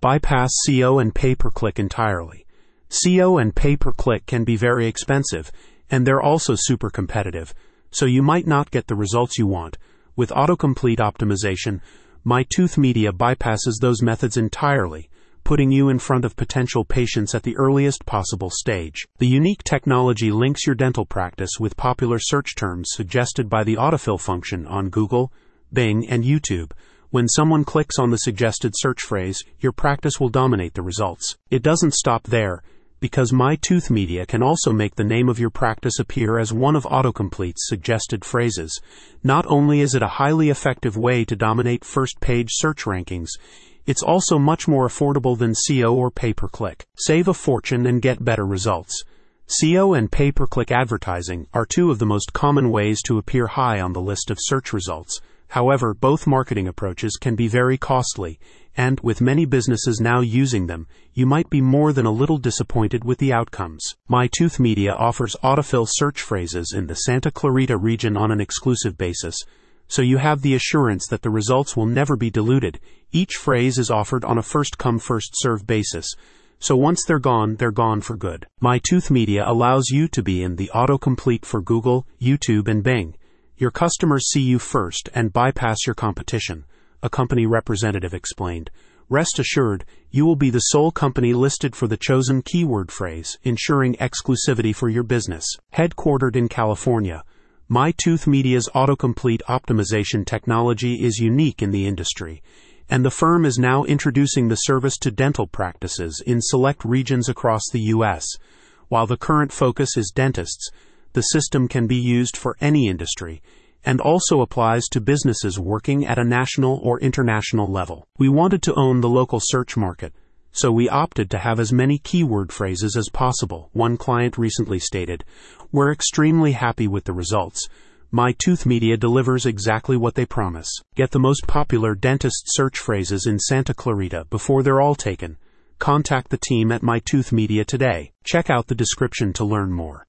Bypass SEO and pay per click entirely. SEO and pay per click can be very expensive, and they're also super competitive, so you might not get the results you want. With autocomplete optimization, My Tooth Media bypasses those methods entirely, putting you in front of potential patients at the earliest possible stage. The unique technology links your dental practice with popular search terms suggested by the autofill function on Google, Bing, and YouTube. When someone clicks on the suggested search phrase, your practice will dominate the results. It doesn't stop there because My Tooth Media can also make the name of your practice appear as one of autocomplete's suggested phrases. Not only is it a highly effective way to dominate first page search rankings, it's also much more affordable than SEO or pay per click. Save a fortune and get better results. SEO and pay per click advertising are two of the most common ways to appear high on the list of search results. However, both marketing approaches can be very costly, and with many businesses now using them, you might be more than a little disappointed with the outcomes. MyTooth Media offers autofill search phrases in the Santa Clarita region on an exclusive basis, so you have the assurance that the results will never be diluted. Each phrase is offered on a first come first serve basis. So once they're gone, they're gone for good. MyTooth Media allows you to be in the autocomplete for Google, YouTube, and Bing. Your customers see you first and bypass your competition, a company representative explained. Rest assured, you will be the sole company listed for the chosen keyword phrase, ensuring exclusivity for your business. Headquartered in California, My Tooth Media's autocomplete optimization technology is unique in the industry, and the firm is now introducing the service to dental practices in select regions across the U.S. While the current focus is dentists, the system can be used for any industry and also applies to businesses working at a national or international level. We wanted to own the local search market, so we opted to have as many keyword phrases as possible. One client recently stated, We're extremely happy with the results. My Tooth Media delivers exactly what they promise. Get the most popular dentist search phrases in Santa Clarita before they're all taken. Contact the team at My Tooth Media today. Check out the description to learn more.